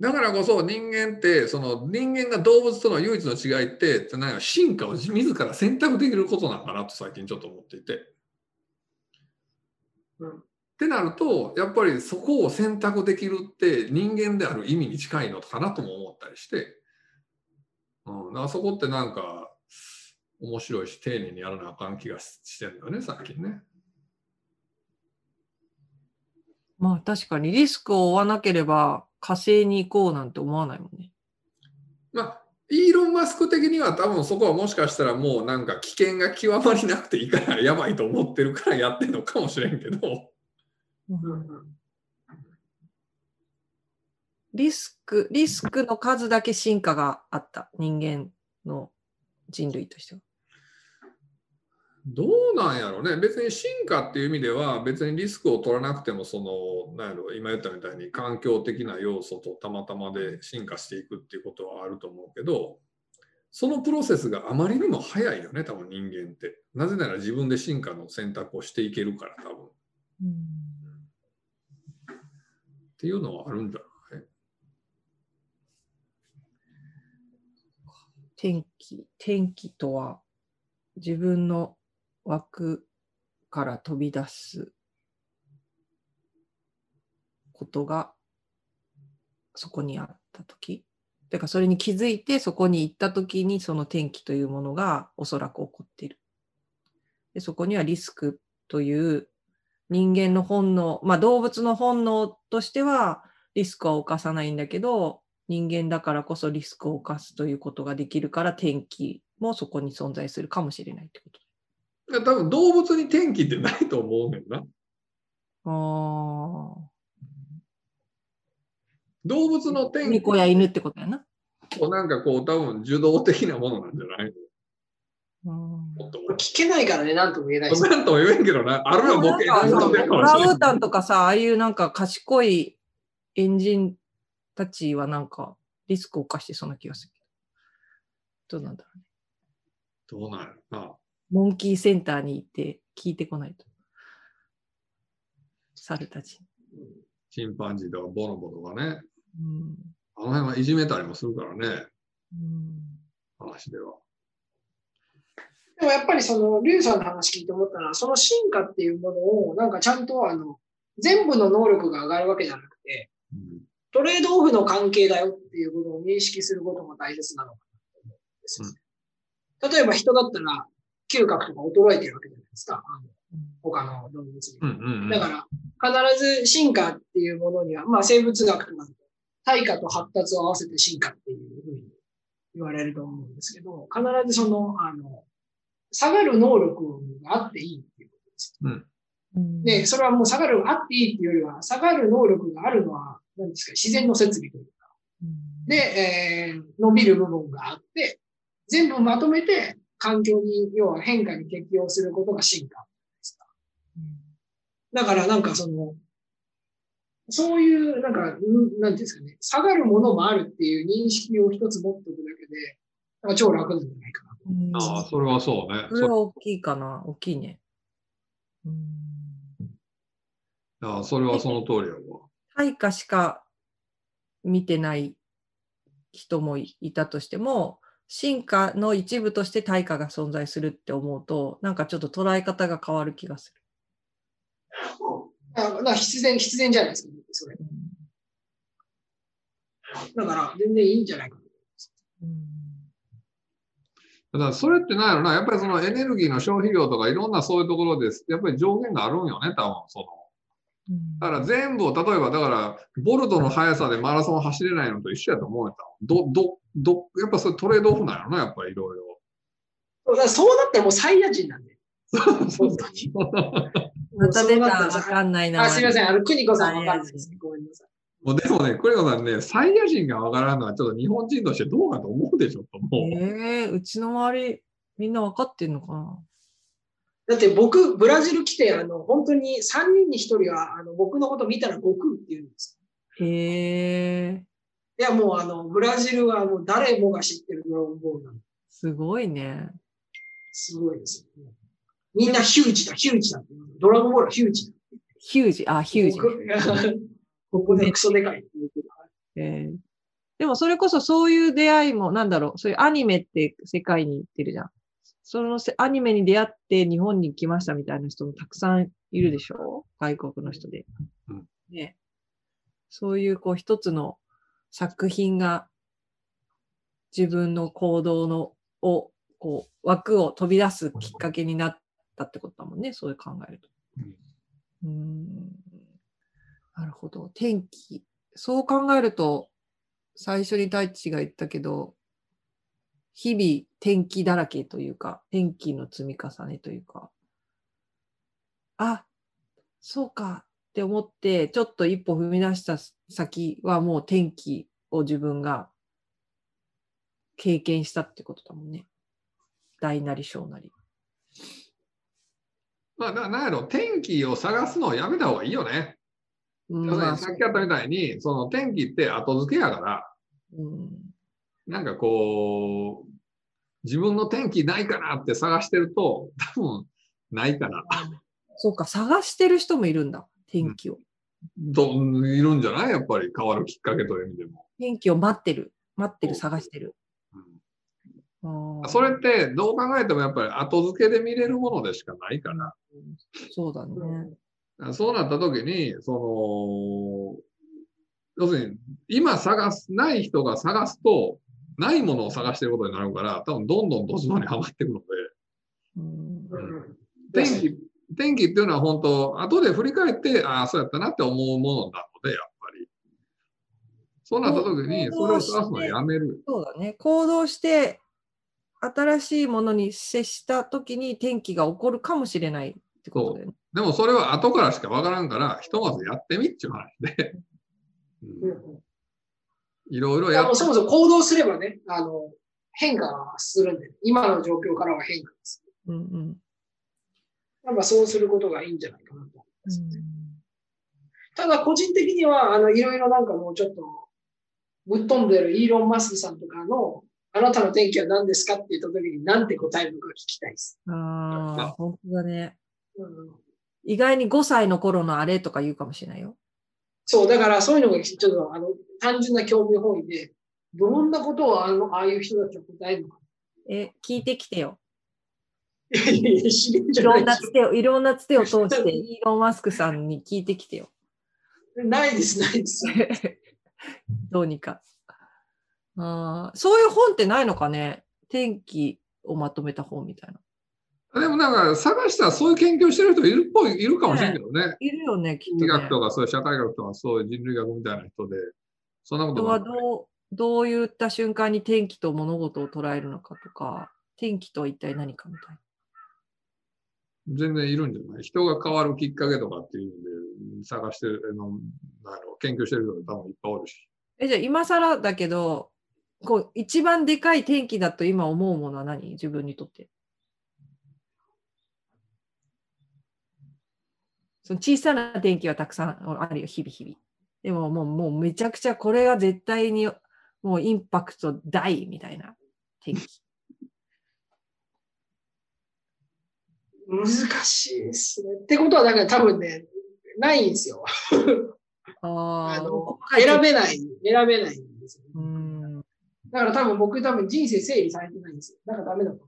だからこそ人間ってその人間が動物との唯一の違いってなんか進化を自ら選択できることなのかなと最近ちょっと思っていて。うん、ってなるとやっぱりそこを選択できるって人間である意味に近いのかなとも思ったりして、うん、だそこってなんか面白いし丁寧にやらなあかん気がしてるんだよね最近ね。まあ確かにリスクを負わなければ火星に行こうなんて思わないもんね。まあ、イーロン・マスク的には多分そこはもしかしたらもうなんか危険が極まりなくていいからやばいと思ってるからやってるのかもしれんけど。リスク、リスクの数だけ進化があった、人間の人類としては。どうなんやろうね。別に進化っていう意味では別にリスクを取らなくてもそのなんやろ今言ったみたいに環境的な要素とたまたまで進化していくっていうことはあると思うけどそのプロセスがあまりにも早いよね多分人間って。なぜなら自分で進化の選択をしていけるから多分、うん、っていうのはあるんじゃない？天気天気とは自分の枠から飛び出すことがそこにあった時だからそれに気づいてそこに行った時にその転機というものがおそらく起こっている。でそこにはリスクという人間の本能、まあ動物の本能としてはリスクは犯さないんだけど人間だからこそリスクを犯すということができるから転機もそこに存在するかもしれないってこと。多分動物に天気ってないと思うねんな。あ動物の天気。猫や犬ってことやな。こうなんかこう多分受動的なものなんじゃない聞けないからね、なんとも言えない。なんとも言えんけどな。あるいはボケオラウータンとかさ、ああいうなんか賢いエンジンたちはなんかリスクを冒してそうな気がする。どうなんだろうね。どうなんやろな。モンキーセンターに行って聞いてこないと。猿たち。チンパンジーとかボノボとかね。うん、あの辺はいじめたりもするからね。うん、話では。でもやっぱりその、リュウさんの話聞いて思ったのは、その進化っていうものを、なんかちゃんとあの、全部の能力が上がるわけじゃなくて、うん、トレードオフの関係だよっていうことを認識することが大切なのかなと思うんですよ、うん、例えば人だったら、嗅覚とか衰えてるわけじゃないですか。あの他の動物に。だから、必ず進化っていうものには、まあ生物学とか対価と発達を合わせて進化っていうふうに言われると思うんですけど、必ずその、あの、下がる能力があっていいっていうことです。うん、で、それはもう下がる、あっていいっていうよりは、下がる能力があるのは、何ですか、自然の設備というか。で、えー、伸びる部分があって、全部まとめて環境に、要は変化に適応することが進化ですか。だからなんかその、そういう、なんか、なんていうんですかね、下がるものもあるっていう認識を一つ持っておくだけで、なんか超楽なんじゃないかなと。ああ、それはそうね。それは大きいかな。大きいね。うん。ああ、それはその通りやわ。対価しか見てない人もいたとしても、進化の一部として対価が存在するって思うと、なんかちょっと捉え方が変わる気がする。あな必然、必然じゃないですか、それ。だから、全然いいんじゃないかうん、だからそれってなんやろな、やっぱりそのエネルギーの消費量とかいろんなそういうところです。やっぱり上限があるんよね、多分その。だから全部を、例えばだから、ボルトの速さでマラソン走れないのと一緒やと思うよ。ど、ど、ど、やっぱそれトレードオフなんやろな、やっぱりいろいろ。そうなったらもうサイヤ人なんで。本当に。また出たわかんないな。あ、すみません。あの、邦子さんわかんないです、ね。ごめんなさい。もうでもね、邦子さんね、サイヤ人がわからんのはちょっと日本人としてどうかと思うでしょ、と思う。ええー、うちの周り、みんなわかってんのかな？だって僕、ブラジル来て、あの、本当に3人に1人は、あの、僕のこと見たら悟空って言うんです。へえ。いや、もうあの、ブラジルはもう誰もが知ってるドラゴンボールなんで。すごいね。すごいですよ、ね。みんなヒュージだ、ヒュージだ。ドラゴンボールはヒュージだ。ヒュージ、あ、ヒュージ。ここでクソでかい。えー、でもそれこそそういう出会いも、なんだろう、そういうアニメって世界に行ってるじゃん。そのアニメに出会って日本に来ましたみたいな人もたくさんいるでしょ？外国の人で。ね、そういうこう一つの作品が自分の行動のをこう枠を飛び出すきっかけになったってことだもんね、そういう考えると。うん、なるほど。天気。そう考えると、最初に太一が言ったけど、日々天気だらけというか、天気の積み重ねというか、あ、そうかって思って、ちょっと一歩踏み出した先はもう天気を自分が経験したってことだもんね。大なり小なり。まあ、なんやろ、天気を探すのをやめた方がいいよね。まあ、さっきあったみたいに、その天気って後付けやから、うん、なんかこう、自分の天気ないかなって探してると、多分ないから。そうか、探してる人もいるんだ、天気を。どいるんじゃない？やっぱり変わるきっかけという意味でも。天気を待ってる、待ってる、探してる。それってどう考えてもやっぱり後付けで見れるものでしかないから。そうだね。そうなった時に、その、要するに今探す、ない人が探すと、ないものを探してることになるから、多分どんどんドツボにはまっていくので、うん、天気、天気っていうのは本当、後で振り返って、ああ、そうやったなって思うものなので、やっぱり。そうなった時に、それを探すのはやめる。そうだね。行動して、新しいものに接した時に天気が起こるかもしれないってことで、ね、でもそれは後からしかわからんから、ひとまずやってみっていう話で。いろいろやそもそも行動すればね、あの、変化するんで、今の状況からは変化する。うんうん。やっぱそうすることがいいんじゃないかなと思います、ね、ただ個人的には、あの、いろいろなんかもうちょっと、ぶっ飛んでるイーロン・マスクさんとかの、あなたの天気は何ですかって言った時に何て答えるのか聞きたいです。ああ、本当だね、うん。意外に5歳の頃のあれとか言うかもしれないよ。そう、だからそういうのがちょっとあの単純な興味本位で、どんなことをあのああいう人たちは答えるのか。え、聞いてきてよ。いろんなつてを、いろんなつてを通して、イーロン・マスクさんに聞いてきてよ。ないです、ないです。どうにか。あそういう本ってないのかね天気をまとめた本みたいな。でもなんか探したらそういう研究してる人いるっぽい、いるかもしれんけどね。ねいるよね、きっと、ね。学とかそういう社会学とかそういう人類学みたいな人で、そんなことはどう、どういった瞬間に天気と物事を捉えるのかとか、天気とは一体何かみたいな。全然いるんじゃない？人が変わるきっかけとかっていうんで探してるの、研究してる人多分いっぱいおるし。え、じゃあ今更だけど、こう一番でかい天気だと今思うものは何？自分にとって。その小さな天気はたくさんあるよ、日々日々。でももうもうめちゃくちゃこれが絶対にもうインパクト大みたいな天気。難しいですね。ってことは、だから多分ね、ないんですよ。あの選べない、選べないんですよ、ね。だから多分僕多分人生整理されてないんですよ。だからダメだと。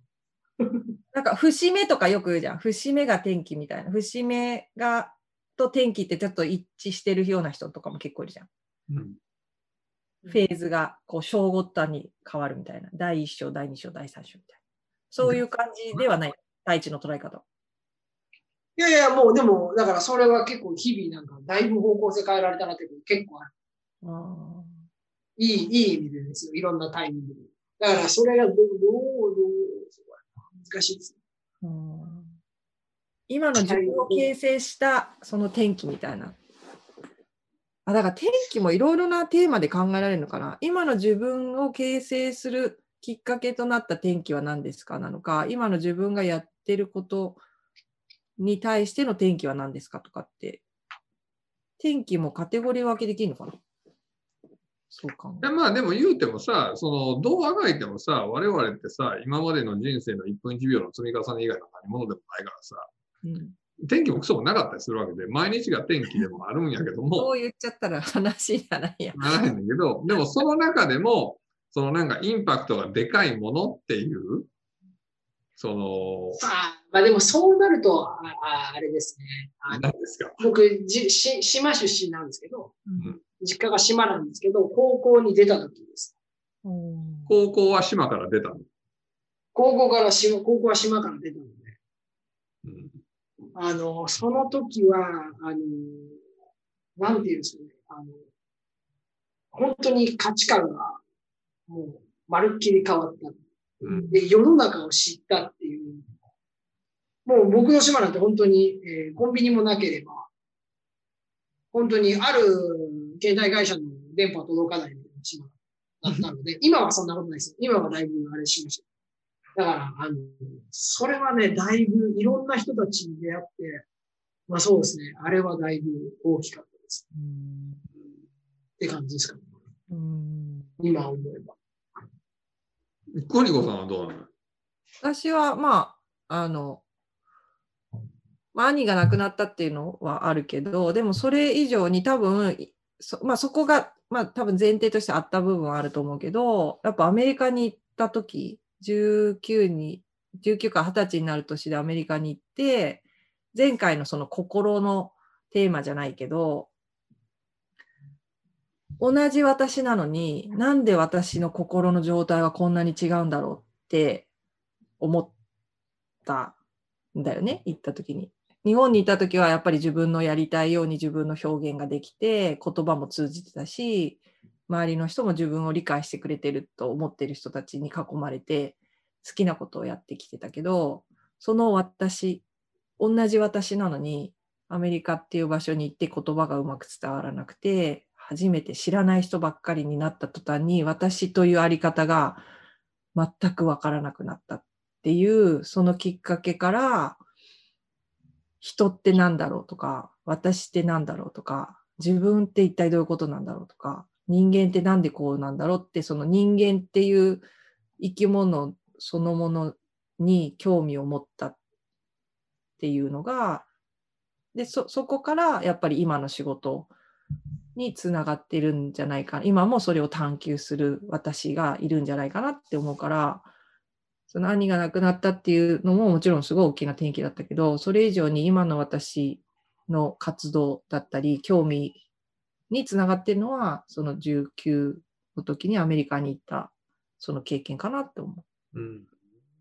なんか節目とかよく言うじゃん。節目が天気みたいな。節目がと天気ってちょっと一致してるような人とかも結構いるじゃん。うん、フェーズがこう章ごとに変わるみたいな。第1章、第2章、第3章みたいな。そういう感じではない。第一の捉え方。いやいや、もうでも、だからそれは結構日々なんかだいぶ方向性変えられたなって結構ある。あいい、いい意味でですよ。いろんなタイミングで。だからそれがどう、どう、どう、難しいです。今の自分を形成したその天気みたいな。あだから天気もいろいろなテーマで考えられるのかな。今の自分を形成するきっかけとなった天気は何ですか？なのか、今の自分がやってることに対しての天気は何ですか？とかって、天気もカテゴリー分けできるのかな？そうかも。まあでも言うてもさ、その、どうあがいてもさ、我々ってさ、今までの人生の1分1秒の積み重ね以外の何者でもないからさ、うん、天気もクソもなかったりするわけで、毎日が天気でもあるんやけども、そう言っちゃったら話じゃないや。ならへんねんけど、でもその中でも、そのなんかインパクトがでかいものっていう、その、あまあでもそうなると、あああれですね。あの何ですか？僕じし、島出身なんですけど、うん実家が島なんですけど、高校に出た時です。うん高校は島から出たの？高校から島、高校は島から出たので、うんあの、その時は、あの、なんていうんですかね、あの、本当に価値観が、もう、まるっきり変わった。うんで、世の中を知ったっていう。もう僕の島なんて本当に、えーコンビニもなければ、本当にある携帯会社の電波届かない島だったので、今はそんなことないですよ。今はだいぶあれしました。だから、あの、それはね、だいぶいろんな人たちに出会って、まあそうですね、あれはだいぶ大きかったです。って感じですかね。うん今思えば。コニコさんはどうなの？私はまああの、まあ、兄が亡くなったっていうのはあるけどでもそれ以上に多分いそ,、まあ、そこが、まあ、多分前提としてあった部分はあると思うけどやっぱアメリカに行った時19に19か20歳になる年でアメリカに行って前回のその心のテーマじゃないけど同じ私なのになんで私の心の状態はこんなに違うんだろうって思ったんだよね行った時に。日本にいた時はやっぱり自分のやりたいように自分の表現ができて言葉も通じてたし周りの人も自分を理解してくれてると思ってる人たちに囲まれて好きなことをやってきてたけどその私同じ私なのにアメリカっていう場所に行って言葉がうまく伝わらなくて初めて知らない人ばっかりになった途端に私というあり方が全くわからなくなったっていうそのきっかけから人って何だろうとか私って何だろうとか自分って一体どういうことなんだろうとか人間ってなんでこうなんだろうってその人間っていう生き物そのものに興味を持ったっていうのがでそそこからやっぱり今の仕事につながってるんじゃないか今もそれを探求する私がいるんじゃないかなって思うからその兄が亡くなったっていうのももちろんすごい大きな転機だったけどそれ以上に今の私の活動だったり興味につながってるのはその19の時にアメリカに行ったその経験かなって思う。ん。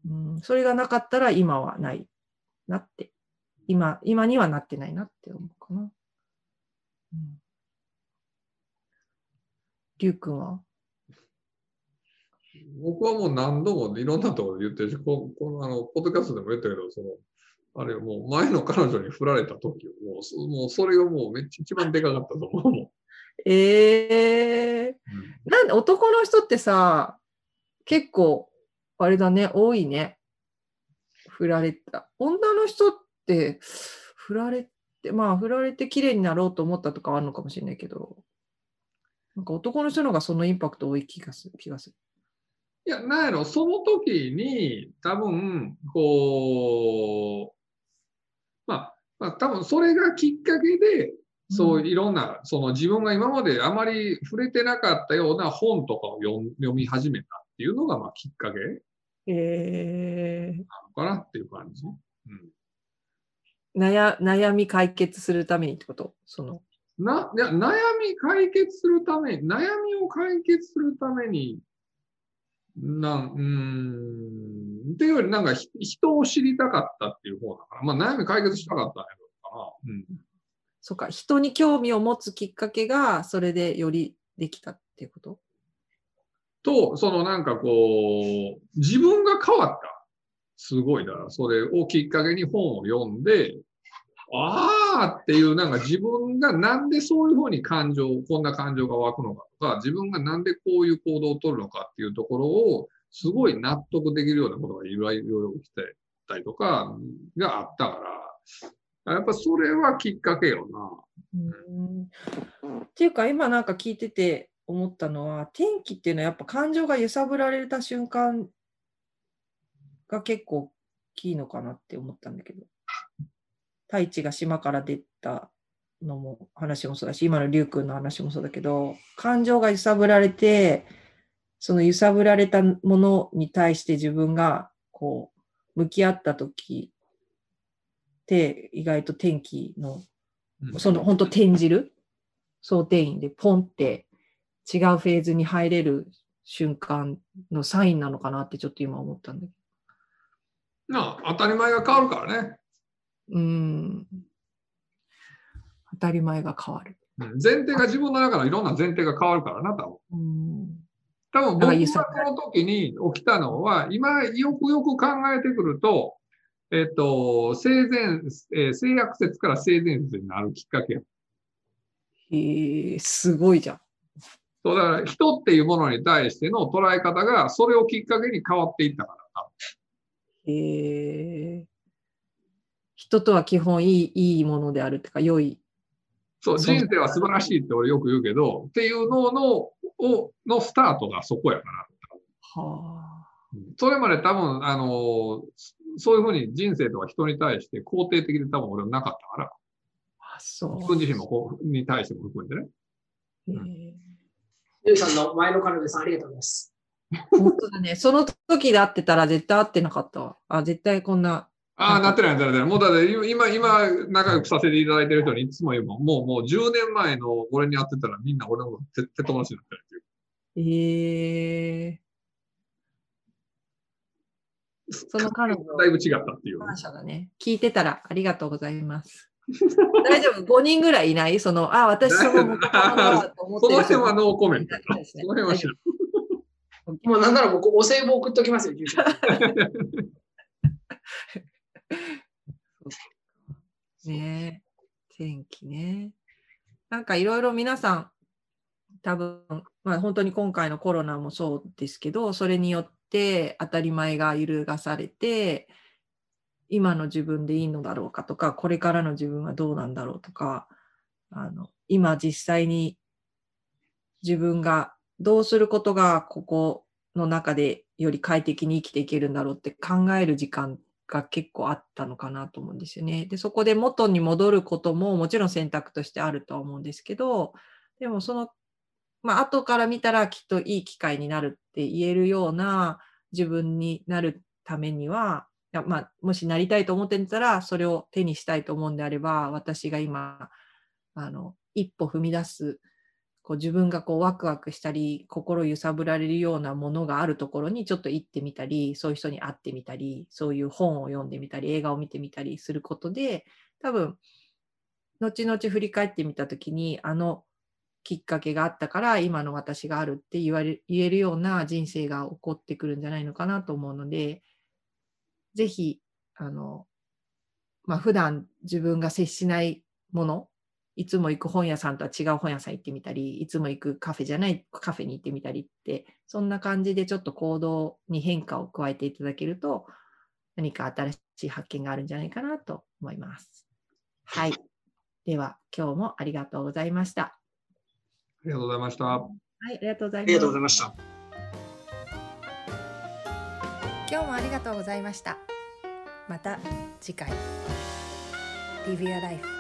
う、うん、それがなかったら今はないなって。今今にはなってないなって思うかな、うん、りゅうくんは？僕はもう何度もいろんなところで言ってるし、ここのあの、ポッドキャストでも言ったけど、その、あれもう前の彼女に振られた時もうそ、もうそれがもうめっちゃ一番でかかったと思うもん。えー、なんで男の人ってさ結構あれだね多いね。振られた。女の人って振られてまあ振られて綺麗になろうと思ったとかはあるのかもしれないけどなんか男の人の方がそのインパクト多い気がする気がするいや、なんやろ、その時に、多分、こう、まあ、まあ、多分それがきっかけで、そういろんな、その自分が今まであまり触れてなかったような本とかを読み始めたっていうのが、まあ、きっかけえー、なのかなっていう感じ。うん。悩悩み解決するためにってこと？その。な、悩み解決するために、悩みを解決するために、なん、うーん、っていうより、なんかひ人を知りたかったっていう方だから、まあ悩み解決したかったんやろうかな。うん。そうか人に興味を持つきっかけがそれでよりできたっていうこと？と、そのなんかこう、自分が変わった。すごいだから、それをきっかけに本を読んで、ああっていう、なんか自分がなんでそういうふうに感情、こんな感情が湧くのかとか、自分がなんでこういう行動を取るのかっていうところを、すごい納得できるようなことがいろいろ起きてたりとかがあったから、やっぱそれはきっかけよな。うんっていうか今なんか聞いてて思ったのは、天気っていうのはやっぱ感情が揺さぶられた瞬間が結構大きいのかなって思ったんだけど。太一が島から出たのも話もそうだし、今の龍君の話もそうだけど、感情が揺さぶられて、その揺さぶられたものに対して自分がこう向き合った時って意外と天気の、その本当転じる想定員でポンって違うフェーズに入れる瞬間のサインなのかなってちょっと今思ったんだけど。なあ、当たり前が変わるからね。うん。当たり前が変わる。前提が自分の中のいろんな前提が変わるからな、多分。うん多分僕がこの時に起きたのは、今よくよく考えてくると、えっと、性善、えー、性悪説から性善説になるきっかけ。へえ、すごいじゃん。そうだから人っていうものに対しての捉え方がそれをきっかけに変わっていったからへえ。人とは基本いいいいものであるっていうか、良い。そう、人生は素晴らしいって俺よく言うけど、っていうのの、をのスタートがそこやから。はあ。それまで多分、あの、そういうふうに人生とか人に対して肯定的で多分俺はなかったから。あ、そう。自分自身もこうに対しても含めてね。ゆうさんの前の彼女さん、ありがとうございます。本当だね。その時で会ってたら絶対会ってなかったわ。あ、絶対こんな。ああ、なってない、なってない。もうだって今、今、仲良くさせていただいてる人にいつも言うもん、もう、もう10年前の俺に会ってたらみんな俺のこと絶対友達になってるっていう。ええー。その彼女だいぶ違ったっていう。感謝だね。聞いてたらありがとうございます。大丈夫 ?5 人ぐらいいない？その、あ、私その元カノだと思ってその辺はノーコメント。その辺は知らもうなんなら僕、お歳暮送っときますよ。ね。天気ね。なんかいろいろ皆さん、多分、まあ本当に今回のコロナもそうですけど、それによって当たり前が揺るがされて、今の自分でいいのだろうかとか、これからの自分はどうなんだろうとか、あの今実際に自分がどうすることがここの中でより快適に生きていけるんだろうって考える時間っが結構あったのかなと思うんですよね。で、そこで元に戻ることももちろん選択としてあるとは思うんですけど、でもその、まあ後から見たらきっといい機会になるって言えるような自分になるためには、まあ、もしなりたいと思ってたら、それを手にしたいと思うんであれば、私が今、あの、一歩踏み出す、こう自分がこうワクワクしたり、心揺さぶられるようなものがあるところにちょっと行ってみたり、そういう人に会ってみたり、そういう本を読んでみたり、映画を見てみたりすることで、多分、後々振り返ってみたときに、あのきっかけがあったから今の私があるって言われ言えるような人生が起こってくるんじゃないのかなと思うので、ぜひ、あの、まあ、普段自分が接しないもの、いつも行く本屋さんとは違う本屋さん行ってみたり、いつも行くカフェじゃないカフェに行ってみたりって、そんな感じでちょっと行動に変化を加えていただけると、何か新しい発見があるんじゃないかなと思います。はい。では、今日もありがとうございました。ありがとうございました。はい、ありがとうございます。ありがとうございました。今日もありがとうございました。また次回 Live Your Life